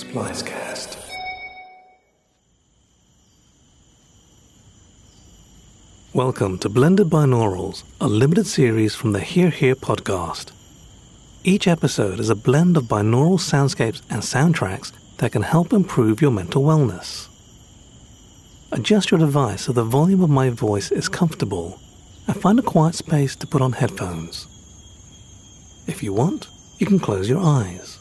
Splicecast. Welcome to Blended Binaurals, a limited series from the Hear Here podcast. Each episode is a blend of binaural soundscapes and soundtracks that can help improve your mental wellness. Adjust your device so the volume of my voice is comfortable and find a quiet space to put on headphones. If you want, you can close your eyes.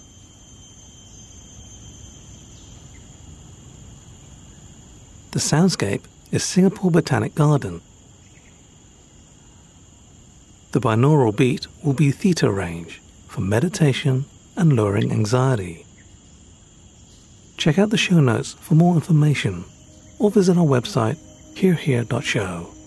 The soundscape is Singapore Botanic Garden. The binaural beat will be theta range for meditation and lowering anxiety. Check out the show notes for more information or visit our website hearhere.show.